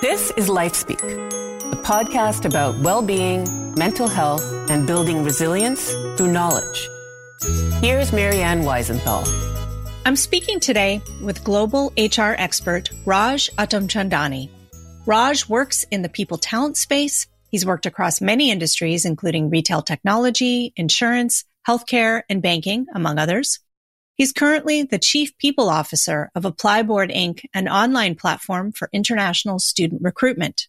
This is LifeSpeak, a podcast about well being, mental health, and building resilience through knowledge. Here's Marianne Wisenthal. I'm speaking today with global HR expert Raj Uttamchandani. Raj works in the people talent space. He's worked across many industries, including retail technology, insurance, healthcare, and banking, among others. He's currently the Chief People Officer of ApplyBoard Inc., an online platform for international student recruitment.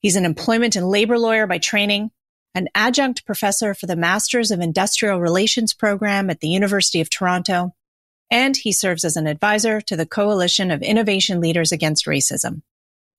He's an employment and labor lawyer by training, an adjunct professor for the Masters of Industrial Relations program at the University of Toronto, and he serves as an advisor to the Coalition of Innovation Leaders Against Racism.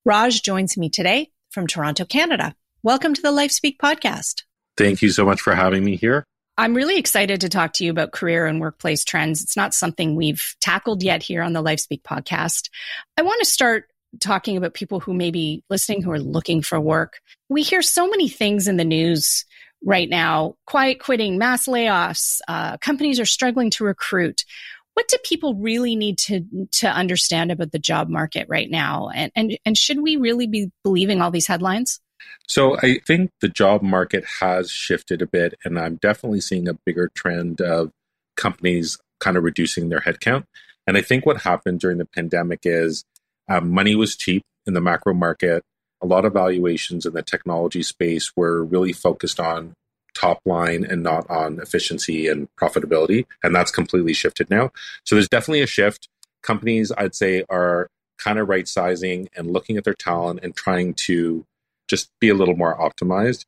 Raj joins me today from Toronto, Canada. Welcome to the LifeSpeak podcast. Thank you so much for having me here. I'm really excited to talk to you about career and workplace trends. It's not something we've tackled yet here on the LifeSpeak podcast. I want to start talking about people who may be listening who are looking for work. We hear so many things in the news right now quiet quitting, mass layoffs, uh, companies are struggling to recruit. What do people really need to to understand about the job market right now? And and and should we really be believing all these headlines? So I think the job market has shifted a bit, and I'm definitely seeing a bigger trend of companies kind of reducing their headcount. And I think what happened during the pandemic is um, money was cheap in the macro market. A lot of valuations in the technology space were really focused on top line and not on efficiency and profitability. And that's completely shifted now. So there's definitely a shift. Companies, I'd say, are kind of right sizing and looking at their talent and trying to just be a little more optimized.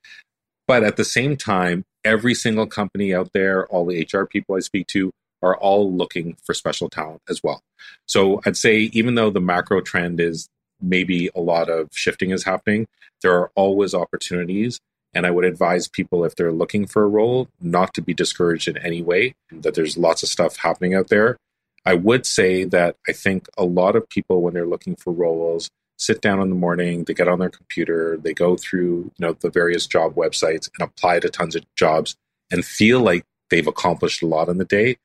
But at the same time, every single company out there, all the HR people I speak to, are all looking for special talent as well. So I'd say, even though the macro trend is maybe a lot of shifting is happening, there are always opportunities. And I would advise people, if they're looking for a role, not to be discouraged in any way, that there's lots of stuff happening out there. I would say that I think a lot of people, when they're looking for roles, sit down in the morning, they get on their computer, they go through, you know, the various job websites and apply to tons of jobs and feel like they've accomplished a lot in the day.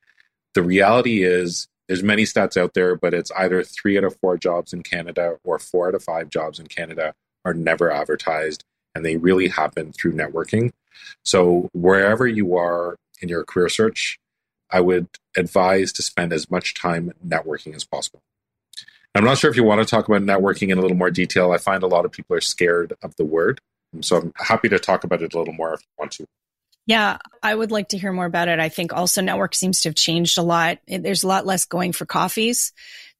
The reality is there's many stats out there, but it's either three out of four jobs in Canada or four out of five jobs in Canada are never advertised and they really happen through networking. So wherever you are in your career search, I would advise to spend as much time networking as possible. I'm not sure if you want to talk about networking in a little more detail. I find a lot of people are scared of the word. So I'm happy to talk about it a little more if you want to. Yeah, I would like to hear more about it. I think also network seems to have changed a lot. There's a lot less going for coffees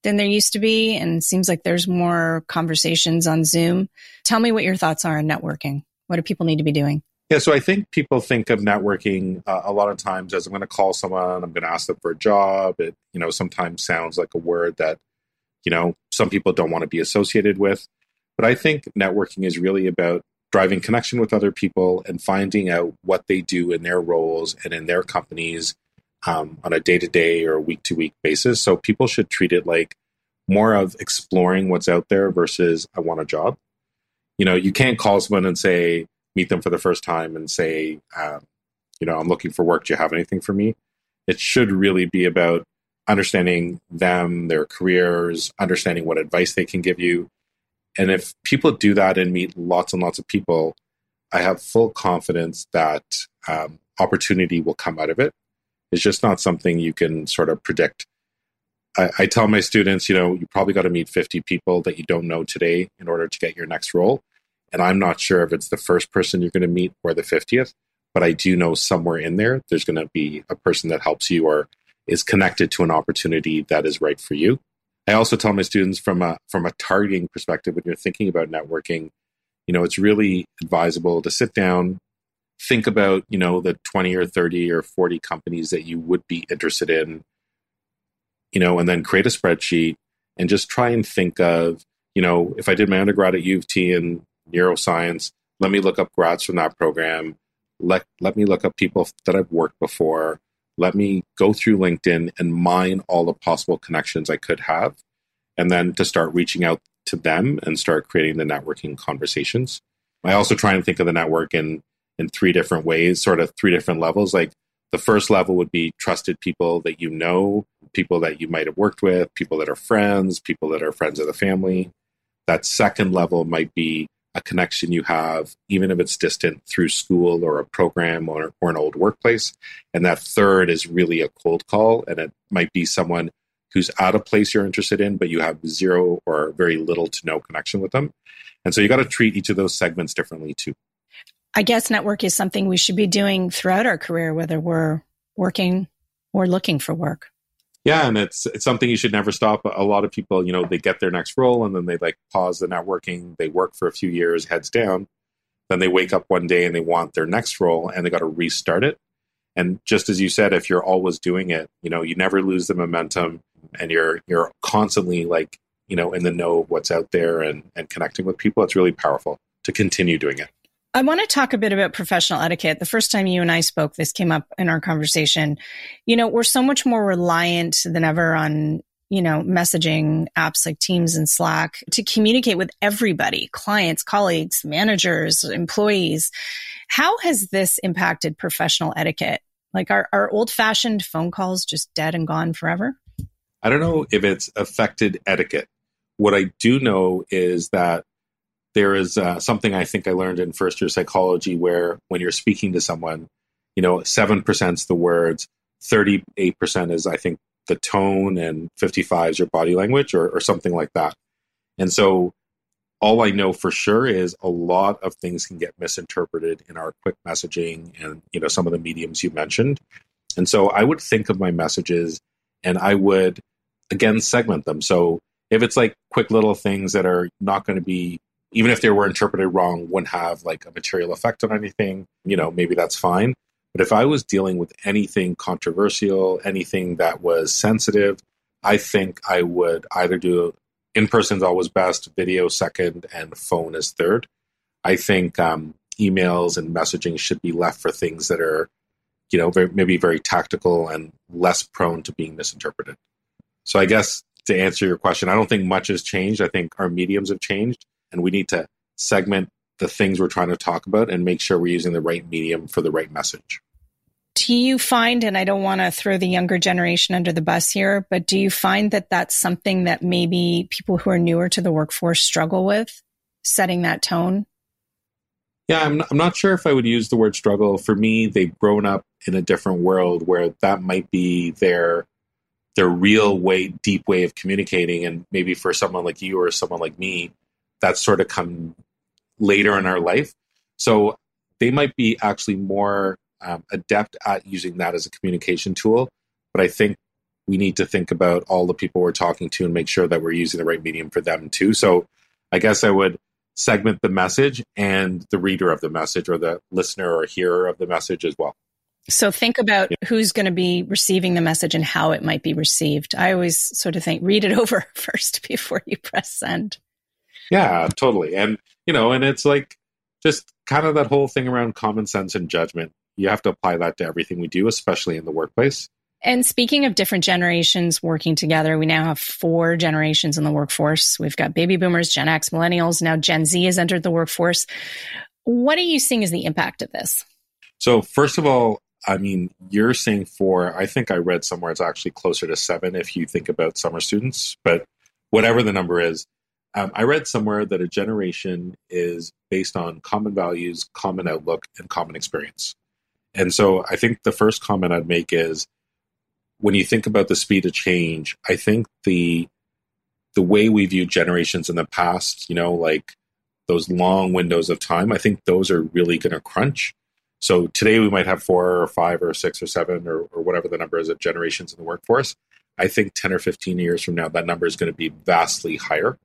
than there used to be, and it seems like there's more conversations on Zoom. Tell me what your thoughts are on networking. What do people need to be doing? Yeah, so I think people think of networking uh, a lot of times as I'm going to call someone, I'm going to ask them for a job. It, you know, sometimes sounds like a word that you know, some people don't want to be associated with. But I think networking is really about driving connection with other people and finding out what they do in their roles and in their companies um, on a day to day or week to week basis. So people should treat it like more of exploring what's out there versus I want a job. You know, you can't call someone and say, meet them for the first time and say, um, you know, I'm looking for work. Do you have anything for me? It should really be about understanding them, their careers, understanding what advice they can give you. And if people do that and meet lots and lots of people, I have full confidence that um, opportunity will come out of it. It's just not something you can sort of predict. I, I tell my students, you know, you probably got to meet 50 people that you don't know today in order to get your next role. And I'm not sure if it's the first person you're going to meet or the 50th, but I do know somewhere in there, there's going to be a person that helps you or is connected to an opportunity that is right for you. I also tell my students from a from a targeting perspective when you're thinking about networking, you know, it's really advisable to sit down, think about, you know, the 20 or 30 or 40 companies that you would be interested in, you know, and then create a spreadsheet and just try and think of, you know, if I did my undergrad at U of T in neuroscience, let me look up grads from that program. Let let me look up people that I've worked before let me go through LinkedIn and mine all the possible connections I could have, and then to start reaching out to them and start creating the networking conversations. I also try and think of the network in in three different ways, sort of three different levels. Like the first level would be trusted people that you know people that you might have worked with, people that are friends, people that are friends of the family. That second level might be a connection you have, even if it's distant through school or a program or, or an old workplace. And that third is really a cold call, and it might be someone who's at a place you're interested in, but you have zero or very little to no connection with them. And so you got to treat each of those segments differently too. I guess network is something we should be doing throughout our career, whether we're working or looking for work. Yeah, and it's it's something you should never stop. A lot of people, you know, they get their next role and then they like pause the networking. They work for a few years, heads down. Then they wake up one day and they want their next role and they got to restart it. And just as you said, if you're always doing it, you know, you never lose the momentum and you're you're constantly like, you know, in the know of what's out there and, and connecting with people. It's really powerful to continue doing it. I want to talk a bit about professional etiquette. The first time you and I spoke, this came up in our conversation. You know, we're so much more reliant than ever on, you know, messaging apps like Teams and Slack to communicate with everybody, clients, colleagues, managers, employees. How has this impacted professional etiquette? Like are, are old fashioned phone calls just dead and gone forever? I don't know if it's affected etiquette. What I do know is that there is uh, something I think I learned in first year psychology where when you're speaking to someone, you know, 7% is the words, 38% is, I think, the tone, and 55 is your body language or, or something like that. And so all I know for sure is a lot of things can get misinterpreted in our quick messaging and, you know, some of the mediums you mentioned. And so I would think of my messages and I would, again, segment them. So if it's like quick little things that are not going to be even if they were interpreted wrong, wouldn't have like a material effect on anything, you know, maybe that's fine. But if I was dealing with anything controversial, anything that was sensitive, I think I would either do in person is always best, video second, and phone is third. I think um, emails and messaging should be left for things that are, you know, very, maybe very tactical and less prone to being misinterpreted. So I guess to answer your question, I don't think much has changed. I think our mediums have changed and we need to segment the things we're trying to talk about and make sure we're using the right medium for the right message. Do you find, and I don't want to throw the younger generation under the bus here, but do you find that that's something that maybe people who are newer to the workforce struggle with, setting that tone? Yeah, I'm, I'm not sure if I would use the word struggle. For me, they've grown up in a different world where that might be their their real way, deep way of communicating. And maybe for someone like you or someone like me, that's sort of come later in our life. So they might be actually more um, adept at using that as a communication tool. But I think we need to think about all the people we're talking to and make sure that we're using the right medium for them too. So I guess I would segment the message and the reader of the message or the listener or hearer of the message as well. So think about yeah. who's going to be receiving the message and how it might be received. I always sort of think read it over first before you press send. Yeah, totally. And, you know, and it's like just kind of that whole thing around common sense and judgment. You have to apply that to everything we do, especially in the workplace. And speaking of different generations working together, we now have four generations in the workforce. We've got baby boomers, Gen X, millennials. Now Gen Z has entered the workforce. What are you seeing as the impact of this? So, first of all, I mean, you're saying four. I think I read somewhere it's actually closer to seven if you think about summer students, but whatever the number is, um, I read somewhere that a generation is based on common values, common outlook, and common experience. And so I think the first comment I'd make is when you think about the speed of change, I think the the way we view generations in the past, you know, like those long windows of time, I think those are really going to crunch. So today we might have four or five or six or seven or, or whatever the number is of generations in the workforce. I think 10 or 15 years from now, that number is going to be vastly higher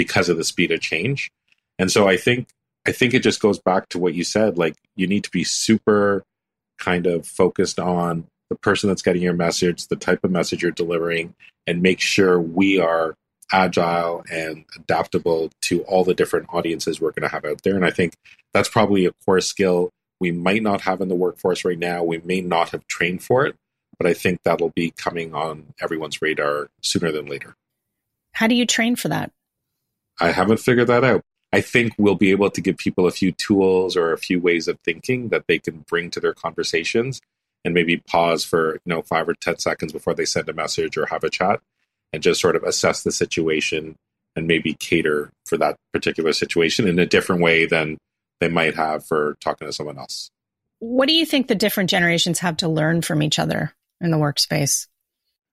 because of the speed of change. And so I think I think it just goes back to what you said. Like you need to be super kind of focused on the person that's getting your message, the type of message you're delivering, and make sure we are agile and adaptable to all the different audiences we're going to have out there. And I think that's probably a core skill we might not have in the workforce right now. We may not have trained for it, but I think that'll be coming on everyone's radar sooner than later. How do you train for that? I haven't figured that out. I think we'll be able to give people a few tools or a few ways of thinking that they can bring to their conversations and maybe pause for you know five or ten seconds before they send a message or have a chat and just sort of assess the situation and maybe cater for that particular situation in a different way than they might have for talking to someone else. What do you think the different generations have to learn from each other in the workspace?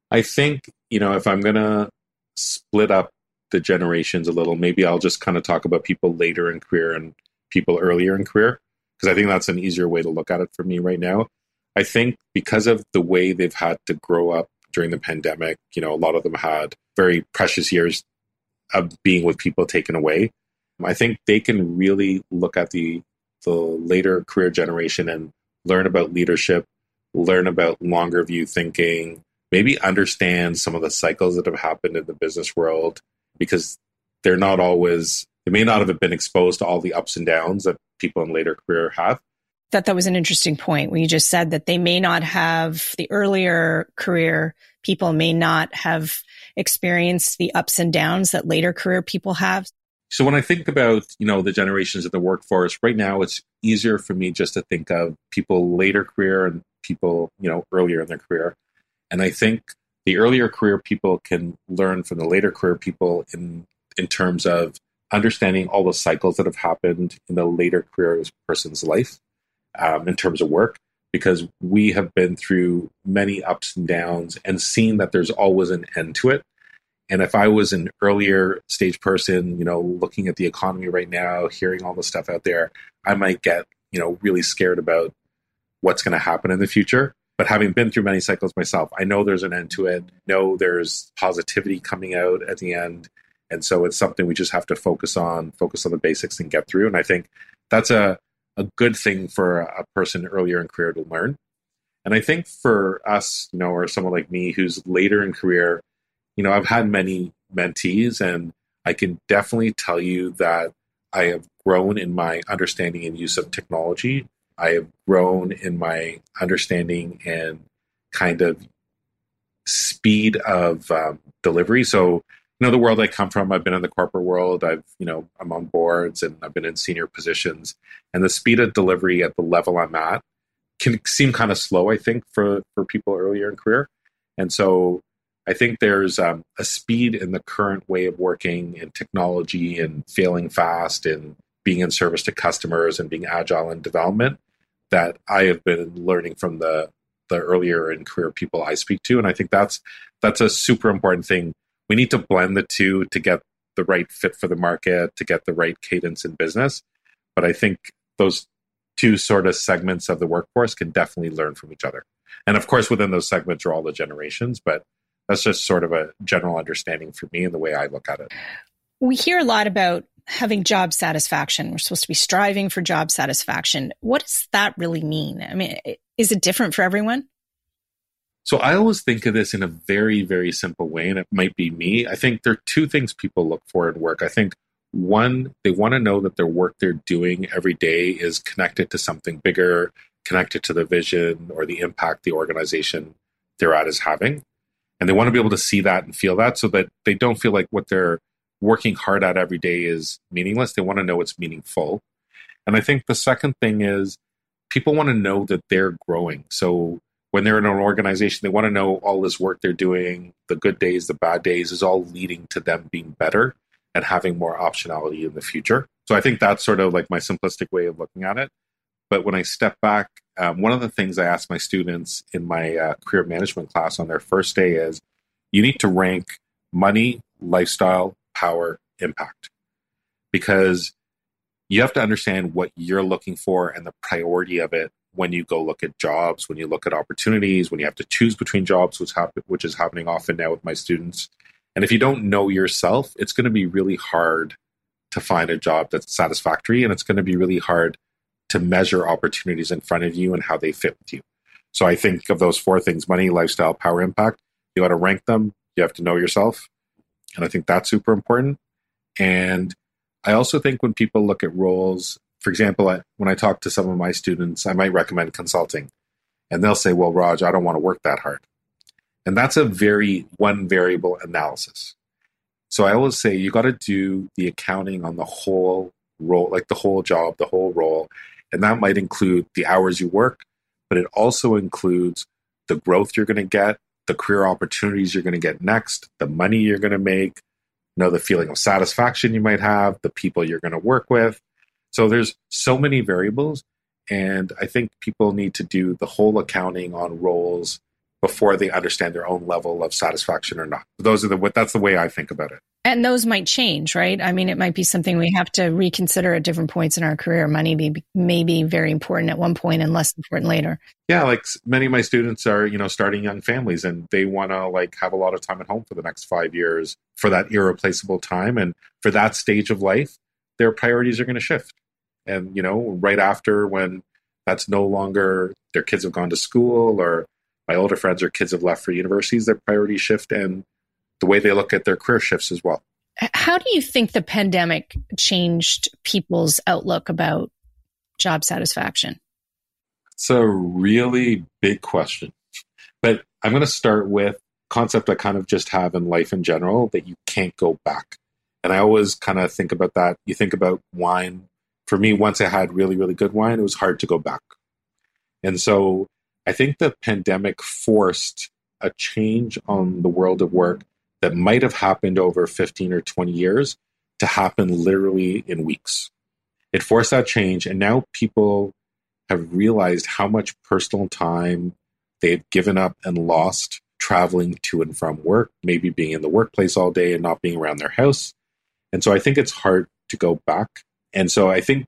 I think, you know, if I'm going to split up the generations a little, maybe I'll just kind of talk about people later in career and people earlier in career, because I think that's an easier way to look at it for me right now. I think because of the way they've had to grow up during the pandemic, you know, a lot of them had very precious years of being with people taken away. I think they can really look at the the later career generation and learn about leadership, learn about longer view thinking, maybe understand some of the cycles that have happened in the business world because they're not always they may not have been exposed to all the ups and downs that people in later career have. That that was an interesting point when you just said that they may not have the earlier career people may not have experienced the ups and downs that later career people have. So when I think about, you know, the generations of the workforce, right now it's easier for me just to think of people later career and people, you know, earlier in their career. And I think the earlier career people can learn from the later career people in in terms of understanding all the cycles that have happened in the later career person's life um, in terms of work because we have been through many ups and downs and seen that there's always an end to it and if I was an earlier stage person, you know, looking at the economy right now, hearing all the stuff out there, I might get, you know, really scared about what's going to happen in the future. But having been through many cycles myself, I know there's an end to it. Know there's positivity coming out at the end. And so it's something we just have to focus on, focus on the basics and get through. And I think that's a, a good thing for a person earlier in career to learn. And I think for us, you know, or someone like me who's later in career, you know, I've had many mentees, and I can definitely tell you that I have grown in my understanding and use of technology. I have grown in my understanding and kind of speed of um, delivery. So, you know, the world I come from, I've been in the corporate world. I've, you know, I'm on boards and I've been in senior positions. And the speed of delivery at the level I'm at can seem kind of slow, I think, for for people earlier in career. And so I think there's um, a speed in the current way of working and technology and failing fast and being in service to customers and being agile in development that I have been learning from the the earlier in career people I speak to, and I think that's that's a super important thing. We need to blend the two to get the right fit for the market, to get the right cadence in business. But I think those two sort of segments of the workforce can definitely learn from each other. And of course, within those segments are all the generations, but that's just sort of a general understanding for me and the way I look at it. We hear a lot about having job satisfaction. We're supposed to be striving for job satisfaction. What does that really mean? I mean, is it different for everyone? So I always think of this in a very, very simple way, and it might be me. I think there are two things people look for in work. I think one, they want to know that their work they're doing every day is connected to something bigger, connected to the vision or the impact the organization they're at is having and they want to be able to see that and feel that so that they don't feel like what they're working hard at every day is meaningless. They want to know it's meaningful. And i think the second thing is people want to know that they're growing. So when they're in an organization they want to know all this work they're doing the good days the bad days is all leading to them being better and having more optionality in the future. So i think that's sort of like my simplistic way of looking at it. But when i step back um, one of the things I ask my students in my uh, career management class on their first day is you need to rank money, lifestyle, power, impact. Because you have to understand what you're looking for and the priority of it when you go look at jobs, when you look at opportunities, when you have to choose between jobs, which, which is happening often now with my students. And if you don't know yourself, it's going to be really hard to find a job that's satisfactory and it's going to be really hard to measure opportunities in front of you and how they fit with you. So I think of those four things money, lifestyle, power, impact. You got to rank them. You have to know yourself. And I think that's super important. And I also think when people look at roles, for example, when I talk to some of my students, I might recommend consulting. And they'll say, well, Raj, I don't want to work that hard. And that's a very one variable analysis. So I always say you got to do the accounting on the whole role, like the whole job, the whole role, and that might include the hours you work, but it also includes the growth you're going to get, the career opportunities you're going to get next, the money you're going to make, you know, the feeling of satisfaction you might have, the people you're going to work with. So there's so many variables. And I think people need to do the whole accounting on roles before they understand their own level of satisfaction or not. Those are the that's the way I think about it. And those might change, right? I mean, it might be something we have to reconsider at different points in our career. Money be, may be very important at one point and less important later. Yeah, like many of my students are, you know, starting young families and they want to like have a lot of time at home for the next five years for that irreplaceable time. And for that stage of life, their priorities are going to shift. And, you know, right after when that's no longer their kids have gone to school or my older friends or kids have left for universities, their priorities shift and the way they look at their career shifts as well. How do you think the pandemic changed people's outlook about job satisfaction? It's a really big question. But I'm going to start with concept I kind of just have in life in general that you can't go back. And I always kind of think about that. You think about wine. For me, once I had really, really good wine, it was hard to go back. And so I think the pandemic forced a change on the world of work that might have happened over 15 or 20 years to happen literally in weeks. It forced that change, and now people have realized how much personal time they've given up and lost traveling to and from work, maybe being in the workplace all day and not being around their house. And so I think it's hard to go back. And so I think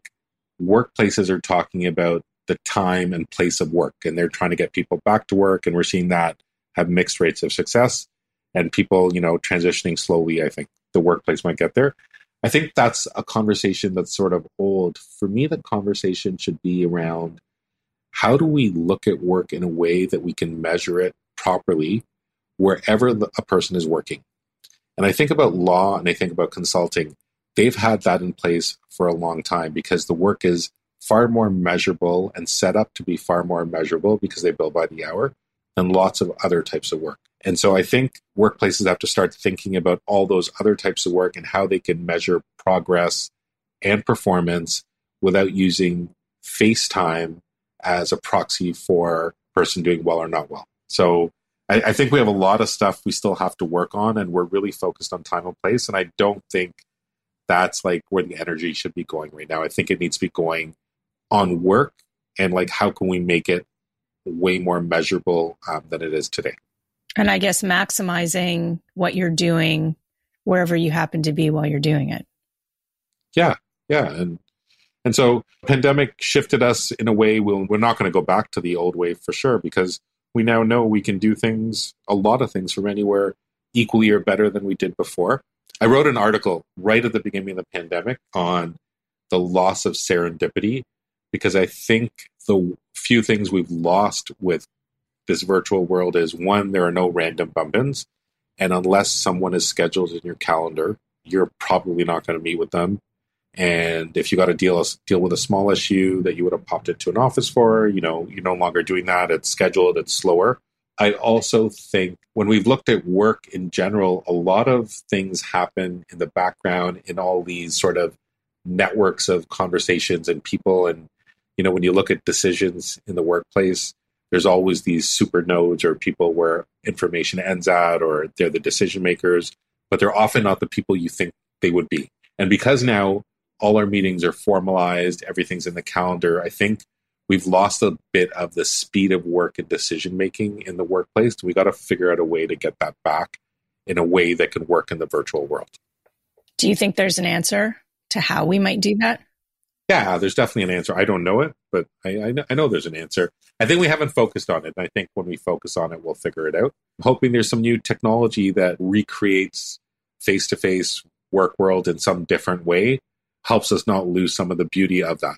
workplaces are talking about the time and place of work. And they're trying to get people back to work. And we're seeing that have mixed rates of success and people, you know, transitioning slowly. I think the workplace might get there. I think that's a conversation that's sort of old. For me, the conversation should be around how do we look at work in a way that we can measure it properly wherever a person is working. And I think about law and I think about consulting. They've had that in place for a long time because the work is far more measurable and set up to be far more measurable because they bill by the hour than lots of other types of work. And so I think workplaces have to start thinking about all those other types of work and how they can measure progress and performance without using FaceTime as a proxy for person doing well or not well. So I, I think we have a lot of stuff we still have to work on, and we're really focused on time and place. And I don't think that's like where the energy should be going right now. I think it needs to be going on work and like how can we make it way more measurable um, than it is today. And I guess maximizing what you're doing wherever you happen to be while you're doing it. Yeah, yeah, and and so pandemic shifted us in a way we'll, we're not going to go back to the old way for sure because we now know we can do things, a lot of things from anywhere equally or better than we did before. I wrote an article right at the beginning of the pandemic on the loss of serendipity because I think the few things we've lost with this virtual world is one, there are no random bump ins. And unless someone is scheduled in your calendar, you're probably not going to meet with them. And if you got to deal deal with a small issue that you would have popped into an office for, you know, you're no longer doing that. It's scheduled. It's slower. I also think when we've looked at work in general, a lot of things happen in the background in all these sort of networks of conversations and people. And, you know, when you look at decisions in the workplace, there's always these super nodes or people where information ends at or they're the decision makers, but they're often not the people you think they would be. And because now all our meetings are formalized, everything's in the calendar, I think we've lost a bit of the speed of work and decision making in the workplace. We got to figure out a way to get that back in a way that can work in the virtual world. Do you think there's an answer to how we might do that? Yeah, there's definitely an answer. I don't know it, but I, I, know, I know there's an answer. I think we haven't focused on it. And I think when we focus on it, we'll figure it out. I'm hoping there's some new technology that recreates face to face work world in some different way, helps us not lose some of the beauty of that.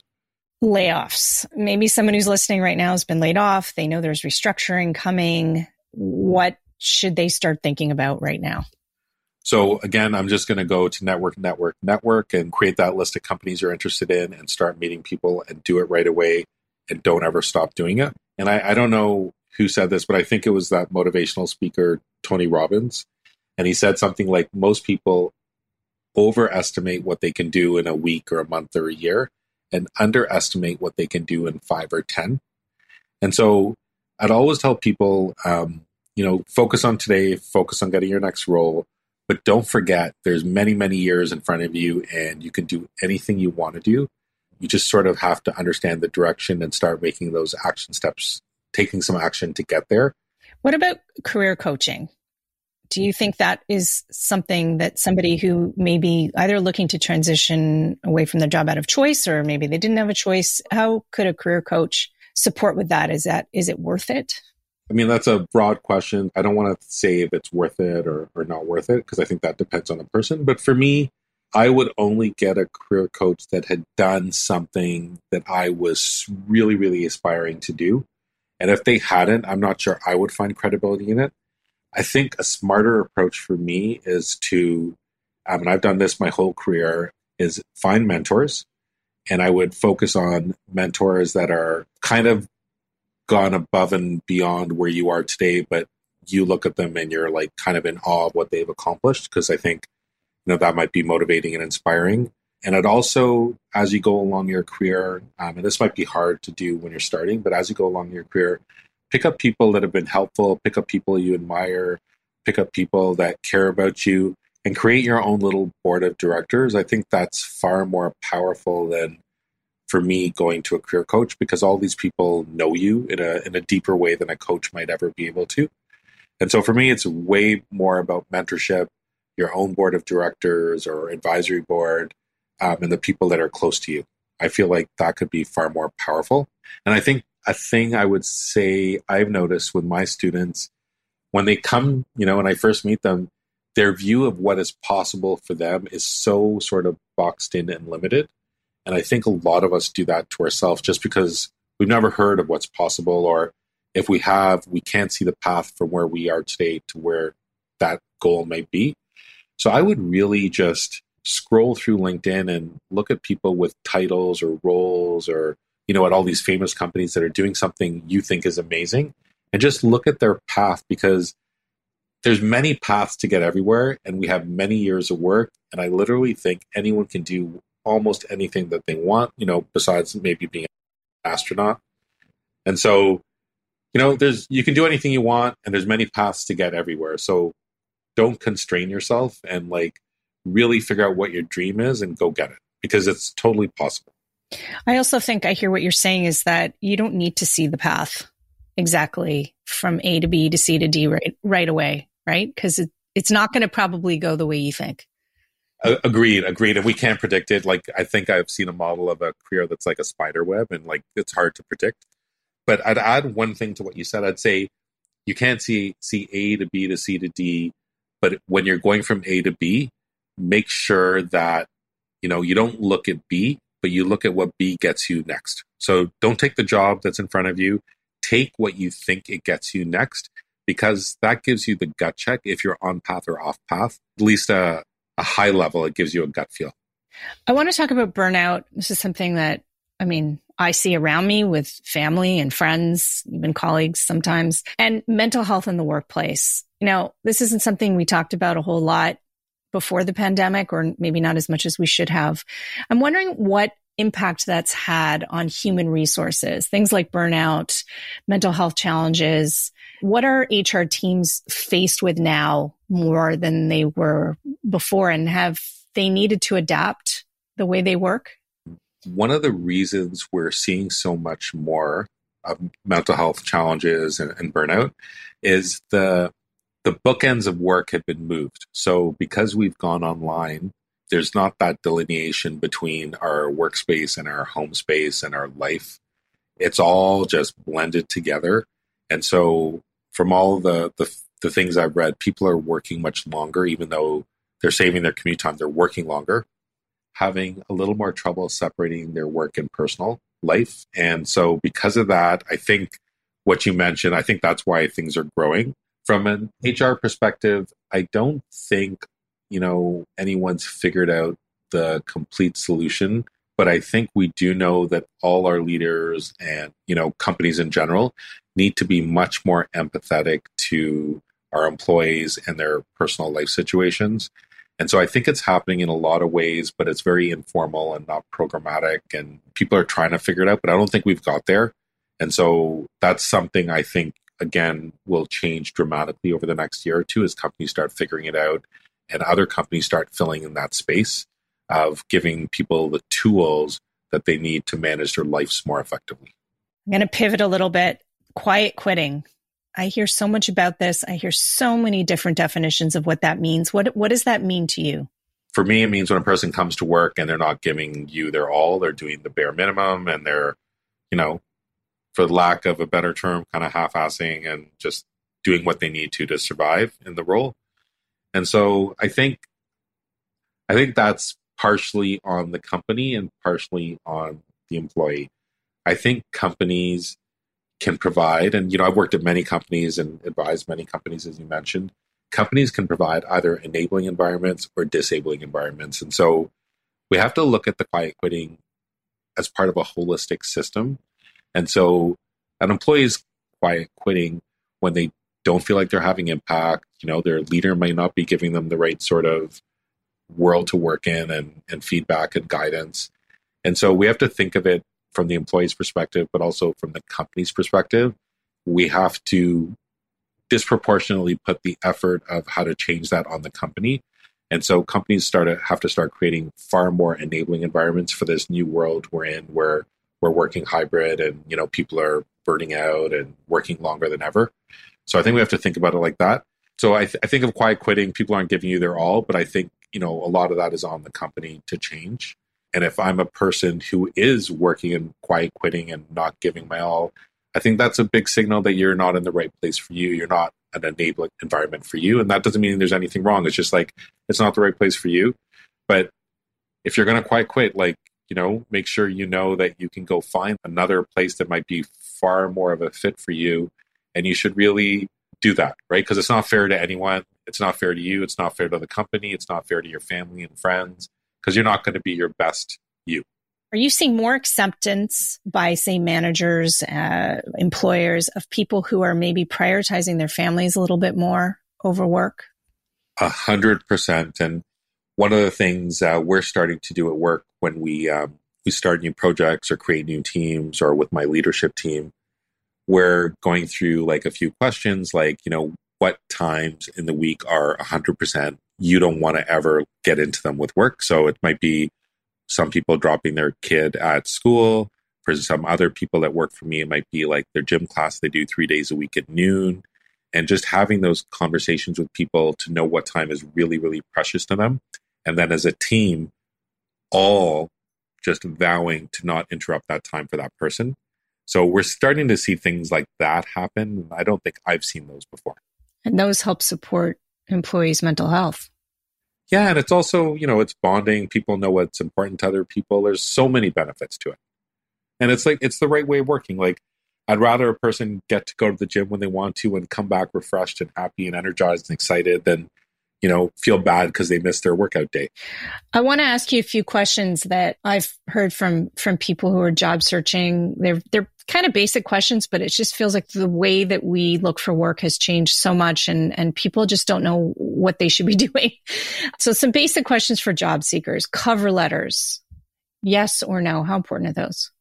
Layoffs. Maybe someone who's listening right now has been laid off. They know there's restructuring coming. What should they start thinking about right now? So again, I'm just going to go to network, network, network and create that list of companies you're interested in and start meeting people and do it right away and don't ever stop doing it. And I, I don't know who said this, but I think it was that motivational speaker, Tony Robbins. And he said something like most people overestimate what they can do in a week or a month or a year and underestimate what they can do in five or 10. And so I'd always tell people, um, you know, focus on today, focus on getting your next role, but don't forget there's many, many years in front of you and you can do anything you want to do. You just sort of have to understand the direction and start making those action steps, taking some action to get there. What about career coaching? Do you think that is something that somebody who may be either looking to transition away from their job out of choice or maybe they didn't have a choice? How could a career coach support with that? Is that is it worth it? I mean, that's a broad question. I don't want to say if it's worth it or, or not worth it because I think that depends on the person. But for me, I would only get a career coach that had done something that I was really, really aspiring to do. And if they hadn't, I'm not sure I would find credibility in it. I think a smarter approach for me is to, um, and I've done this my whole career, is find mentors. And I would focus on mentors that are kind of gone above and beyond where you are today, but you look at them and you're like kind of in awe of what they've accomplished. Because I think, you know, that might be motivating and inspiring. And it also, as you go along your career, um, and this might be hard to do when you're starting, but as you go along your career, pick up people that have been helpful, pick up people you admire, pick up people that care about you, and create your own little board of directors. I think that's far more powerful than for me going to a career coach because all these people know you in a in a deeper way than a coach might ever be able to. And so for me, it's way more about mentorship, your own board of directors or advisory board, um, and the people that are close to you. I feel like that could be far more powerful. And I think a thing I would say I've noticed with my students when they come, you know, when I first meet them, their view of what is possible for them is so sort of boxed in and limited. And I think a lot of us do that to ourselves just because we've never heard of what's possible, or if we have, we can't see the path from where we are today to where that goal might be. So I would really just scroll through LinkedIn and look at people with titles or roles or you know, at all these famous companies that are doing something you think is amazing and just look at their path because there's many paths to get everywhere and we have many years of work and I literally think anyone can do almost anything that they want, you know, besides maybe being an astronaut. And so, you know, there's you can do anything you want and there's many paths to get everywhere. So don't constrain yourself and like really figure out what your dream is and go get it because it's totally possible. I also think I hear what you're saying is that you don't need to see the path exactly from A to B to C to D right, right away, right? Because it, it's not going to probably go the way you think. Agreed, agreed. And we can't predict it. Like, I think I've seen a model of a career that's like a spider web and like it's hard to predict. But I'd add one thing to what you said. I'd say you can't see, see A to B to C to D. But when you're going from A to B, make sure that, you know, you don't look at B but you look at what B gets you next. So don't take the job that's in front of you. Take what you think it gets you next because that gives you the gut check if you're on path or off path. At least a, a high level, it gives you a gut feel. I want to talk about burnout. This is something that, I mean, I see around me with family and friends, even colleagues sometimes, and mental health in the workplace. You know, this isn't something we talked about a whole lot before the pandemic, or maybe not as much as we should have. I'm wondering what impact that's had on human resources, things like burnout, mental health challenges. What are HR teams faced with now more than they were before? And have they needed to adapt the way they work? One of the reasons we're seeing so much more of mental health challenges and, and burnout is the the bookends of work have been moved. So because we've gone online, there's not that delineation between our workspace and our home space and our life. It's all just blended together. And so from all the, the the things I've read, people are working much longer, even though they're saving their commute time, they're working longer, having a little more trouble separating their work and personal life. And so because of that, I think what you mentioned, I think that's why things are growing from an HR perspective, I don't think, you know, anyone's figured out the complete solution, but I think we do know that all our leaders and, you know, companies in general need to be much more empathetic to our employees and their personal life situations. And so I think it's happening in a lot of ways, but it's very informal and not programmatic. And people are trying to figure it out, but I don't think we've got there. And so that's something I think, again, will change dramatically over the next year or two as companies start figuring it out and other companies start filling in that space of giving people the tools that they need to manage their lives more effectively. I'm going to pivot a little bit. Quiet quitting. I hear so much about this. I hear so many different definitions of what that means. What what does that mean to you? For me, it means when a person comes to work and they're not giving you their all, they're doing the bare minimum and they're, you know, for lack of a better term, kind of half-assing and just doing what they need to to survive in the role. And so I think I think that's partially on the company and partially on the employee. I think companies can provide, and you know, I've worked at many companies and advised many companies, as you mentioned. Companies can provide either enabling environments or disabling environments. And so we have to look at the quiet quitting as part of a holistic system. And so an employee's quiet quitting when they don't feel like they're having impact, you know, their leader might not be giving them the right sort of world to work in and, and feedback and guidance. And so we have to think of it from the employee's perspective, but also from the company's perspective. We have to disproportionately put the effort of how to change that on the company. And so companies start to have to start creating far more enabling environments for this new world we're in where we're working hybrid and you know people are burning out and working longer than ever. So I think we have to think about it like that. So I, th- I think of quiet quitting, people aren't giving you their all, but I think you know a lot of that is on the company to change. And if I'm a person who is working and quiet quitting and not giving my all, I think that's a big signal that you're not in the right place for you. You're not an enabling environment for you. And that doesn't mean there's anything wrong. It's just like it's not the right place for you. But if you're going to quiet quit, like, you know, make sure you know that you can go find another place that might be far more of a fit for you. And you should really do that, right? Because it's not fair to anyone. It's not fair to you. It's not fair to the company. It's not fair to your family and friends because you're not going to be your best you. Are you seeing more acceptance by, say, managers, uh, employers of people who are maybe prioritizing their families a little bit more over work? A hundred percent. And one of the things uh, we're starting to do at work when we um, we start new projects or create new teams, or with my leadership team, we're going through like a few questions, like you know, what times in the week are a hundred percent you don't want to ever get into them with work. So it might be some people dropping their kid at school. For some other people that work for me, it might be like their gym class they do three days a week at noon. And just having those conversations with people to know what time is really, really precious to them. And then as a team, all just vowing to not interrupt that time for that person. So we're starting to see things like that happen. I don't think I've seen those before. And those help support employees' mental health. Yeah, and it's also, you know, it's bonding. People know what's important to other people. There's so many benefits to it. And it's like it's the right way of working. Like I'd rather a person get to go to the gym when they want to and come back refreshed and happy and energized and excited than you know, feel bad because they missed their workout day. I want to ask you a few questions that I've heard from from people who are job searching. They're they're kind of basic questions, but it just feels like the way that we look for work has changed so much and and people just don't know what they should be doing. So some basic questions for job seekers. Cover letters. Yes or no? How important are those?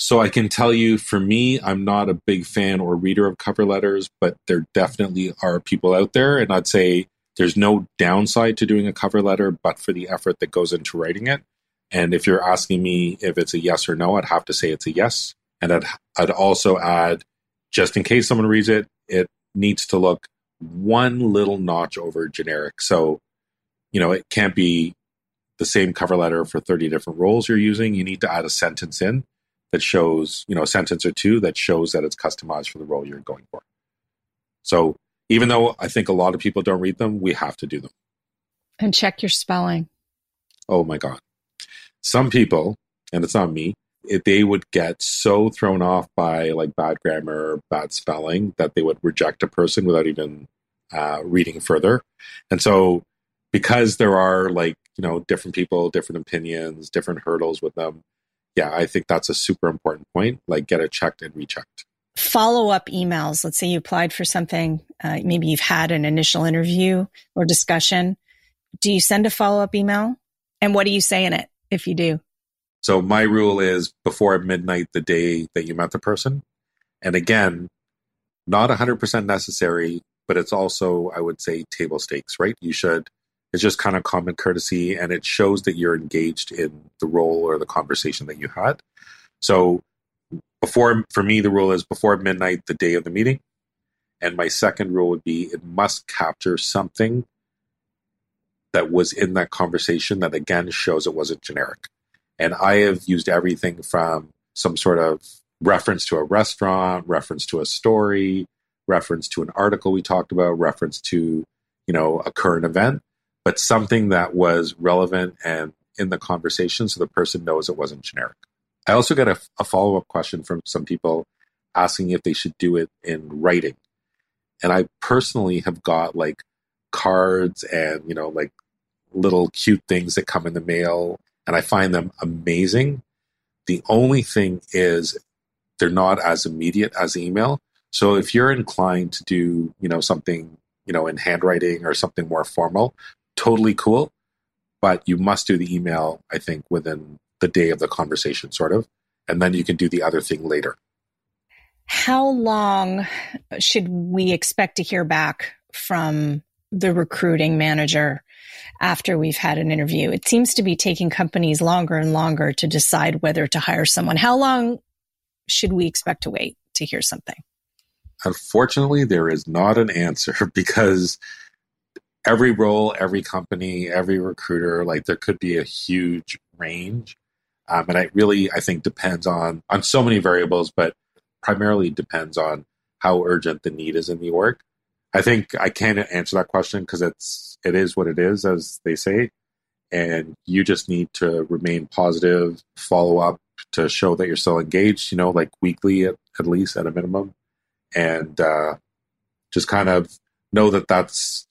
So I can tell you for me, I'm not a big fan or reader of cover letters, but there definitely are people out there. And I'd say there's no downside to doing a cover letter, but for the effort that goes into writing it. And if you're asking me if it's a yes or no, I'd have to say it's a yes. And I'd, I'd also add, just in case someone reads it, it needs to look one little notch over generic. So, you know, it can't be the same cover letter for 30 different roles you're using. You need to add a sentence in that shows, you know, a sentence or two that shows that it's customized for the role you're going for. So even though I think a lot of people don't read them, we have to do them. And check your spelling. Oh my God. Some people, and it's not me, they would get so thrown off by like bad grammar or bad spelling that they would reject a person without even uh, reading further. And so, because there are like, you know, different people, different opinions, different hurdles with them, yeah, I think that's a super important point. Like, get it checked and rechecked follow up emails. Let's say you applied for something, uh, maybe you've had an initial interview or discussion. Do you send a follow up email? And what do you say in it if you do? So my rule is before midnight the day that you met the person. And again, not 100% necessary, but it's also, I would say, table stakes, right? You should, it's just kind of common courtesy and it shows that you're engaged in the role or the conversation that you had. So before, for me, the rule is before midnight the day of the meeting. And my second rule would be it must capture something that was in that conversation that again shows it wasn't generic. And I have used everything from some sort of reference to a restaurant, reference to a story, reference to an article we talked about, reference to, you know, a current event, but something that was relevant and in the conversation so the person knows it wasn't generic. I also got a, a follow up question from some people asking if they should do it in writing. And I personally have got like cards and, you know, like little cute things that come in the mail, and I find them amazing. The only thing is they're not as immediate as email. So if you're inclined to do, you know, something, you know, in handwriting or something more formal, totally cool. But you must do the email, I think, within the day of the conversation, sort of. And then you can do the other thing later. How long should we expect to hear back from the recruiting manager after we've had an interview? It seems to be taking companies longer and longer to decide whether to hire someone. How long should we expect to wait to hear something? Unfortunately, there is not an answer because every role, every company, every recruiter, like there could be a huge range. Um, and it really, I think, depends on on so many variables, but primarily depends on how urgent the need is in the org. I think I can't answer that question because it's it is what it is, as they say, and you just need to remain positive, follow up to show that you're still engaged. You know, like weekly at, at least at a minimum, and uh, just kind of know that that's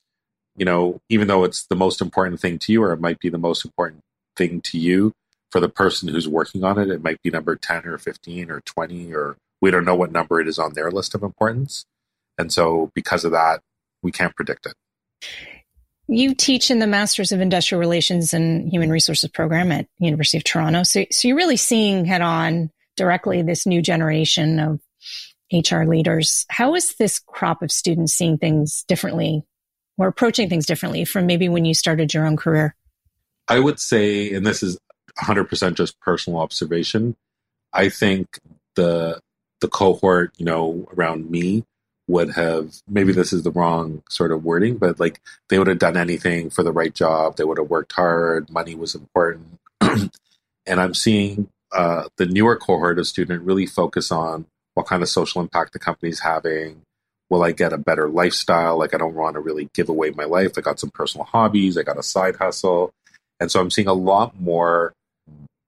you know even though it's the most important thing to you, or it might be the most important thing to you for the person who's working on it, it might be number ten or fifteen or twenty or we don't know what number it is on their list of importance and so because of that, we can't predict it. You teach in the Masters of Industrial Relations and Human Resources program at University of Toronto. So, so you're really seeing head on directly this new generation of HR leaders. How is this crop of students seeing things differently or approaching things differently from maybe when you started your own career? I would say, and this is 100% just personal observation, I think the the cohort, you know, around me would have maybe this is the wrong sort of wording, but like they would have done anything for the right job. They would have worked hard. Money was important, and I'm seeing uh, the newer cohort of student really focus on what kind of social impact the company's having. Will I get a better lifestyle? Like I don't want to really give away my life. I got some personal hobbies. I got a side hustle, and so I'm seeing a lot more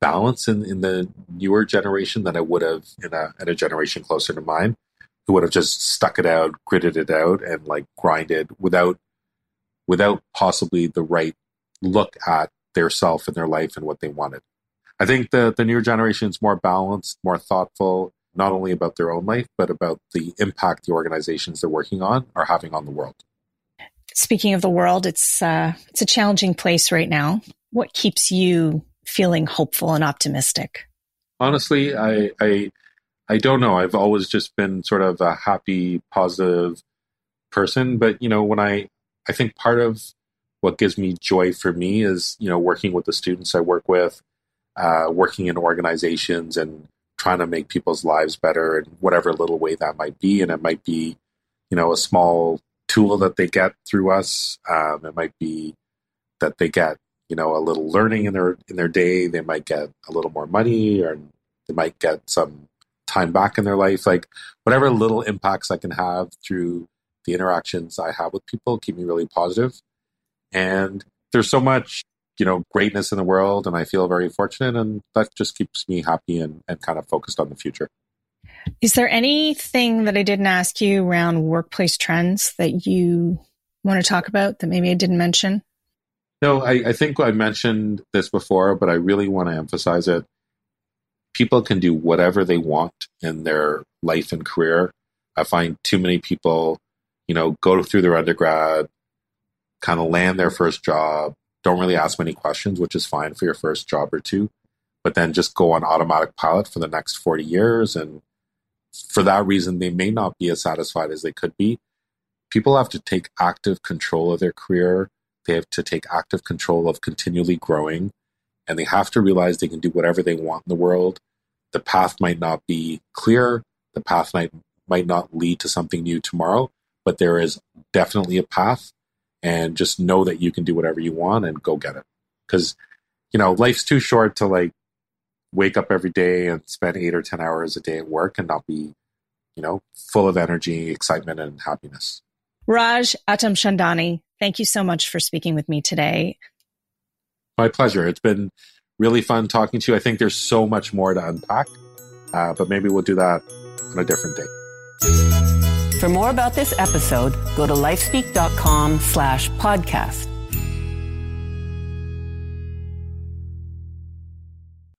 balance in, in the newer generation than I would have in a in a generation closer to mine who would have just stuck it out, gritted it out, and like grinded without without possibly the right look at their self and their life and what they wanted. I think the the newer generation is more balanced, more thoughtful, not only about their own life, but about the impact the organizations they're working on are having on the world. Speaking of the world, it's uh, it's a challenging place right now. What keeps you feeling hopeful and optimistic? Honestly, I, I I don't know. I've always just been sort of a happy, positive person. But, you know, when I, I think part of what gives me joy for me is, you know, working with the students I work with, uh, working in organizations and trying to make people's lives better in whatever little way that might be. And it might be, you know, a small tool that they get through us. Um, it might be that they get, you know, a little learning in their in their day. They might get a little more money, or they might get some time back in their life, like whatever mm-hmm. little impacts I can have through the interactions I have with people keep me really positive. And there's so much, you know, greatness in the world, and I feel very fortunate, and that just keeps me happy and, and kind of focused on the future. Is there anything that I didn't ask you around workplace trends that you want to talk about that maybe I didn't mention? No, I, I think I mentioned this before, but I really want to emphasize it people can do whatever they want in their life and career. I find too many people, you know, go through their undergrad, kind of land their first job, don't really ask many questions, which is fine for your first job or two. but then just go on automatic pilot for the next 40 years. And for that reason, they may not be as satisfied as they could be. People have to take active control of their career. They have to take active control of continually growing. And they have to realize they can do whatever they want in the world. The path might not be clear. The path might, might not lead to something new tomorrow, but there is definitely a path. And just know that you can do whatever you want and go get it. Because, you know, life's too short to like wake up every day and spend eight or 10 hours a day at work and not be, you know, full of energy, excitement, and happiness. Raj Uttamchandani, thank you so much for speaking with me today. My pleasure. It's been really fun talking to you. I think there's so much more to unpack, uh, but maybe we'll do that on a different day. For more about this episode, go to lifespeak.com slash podcast.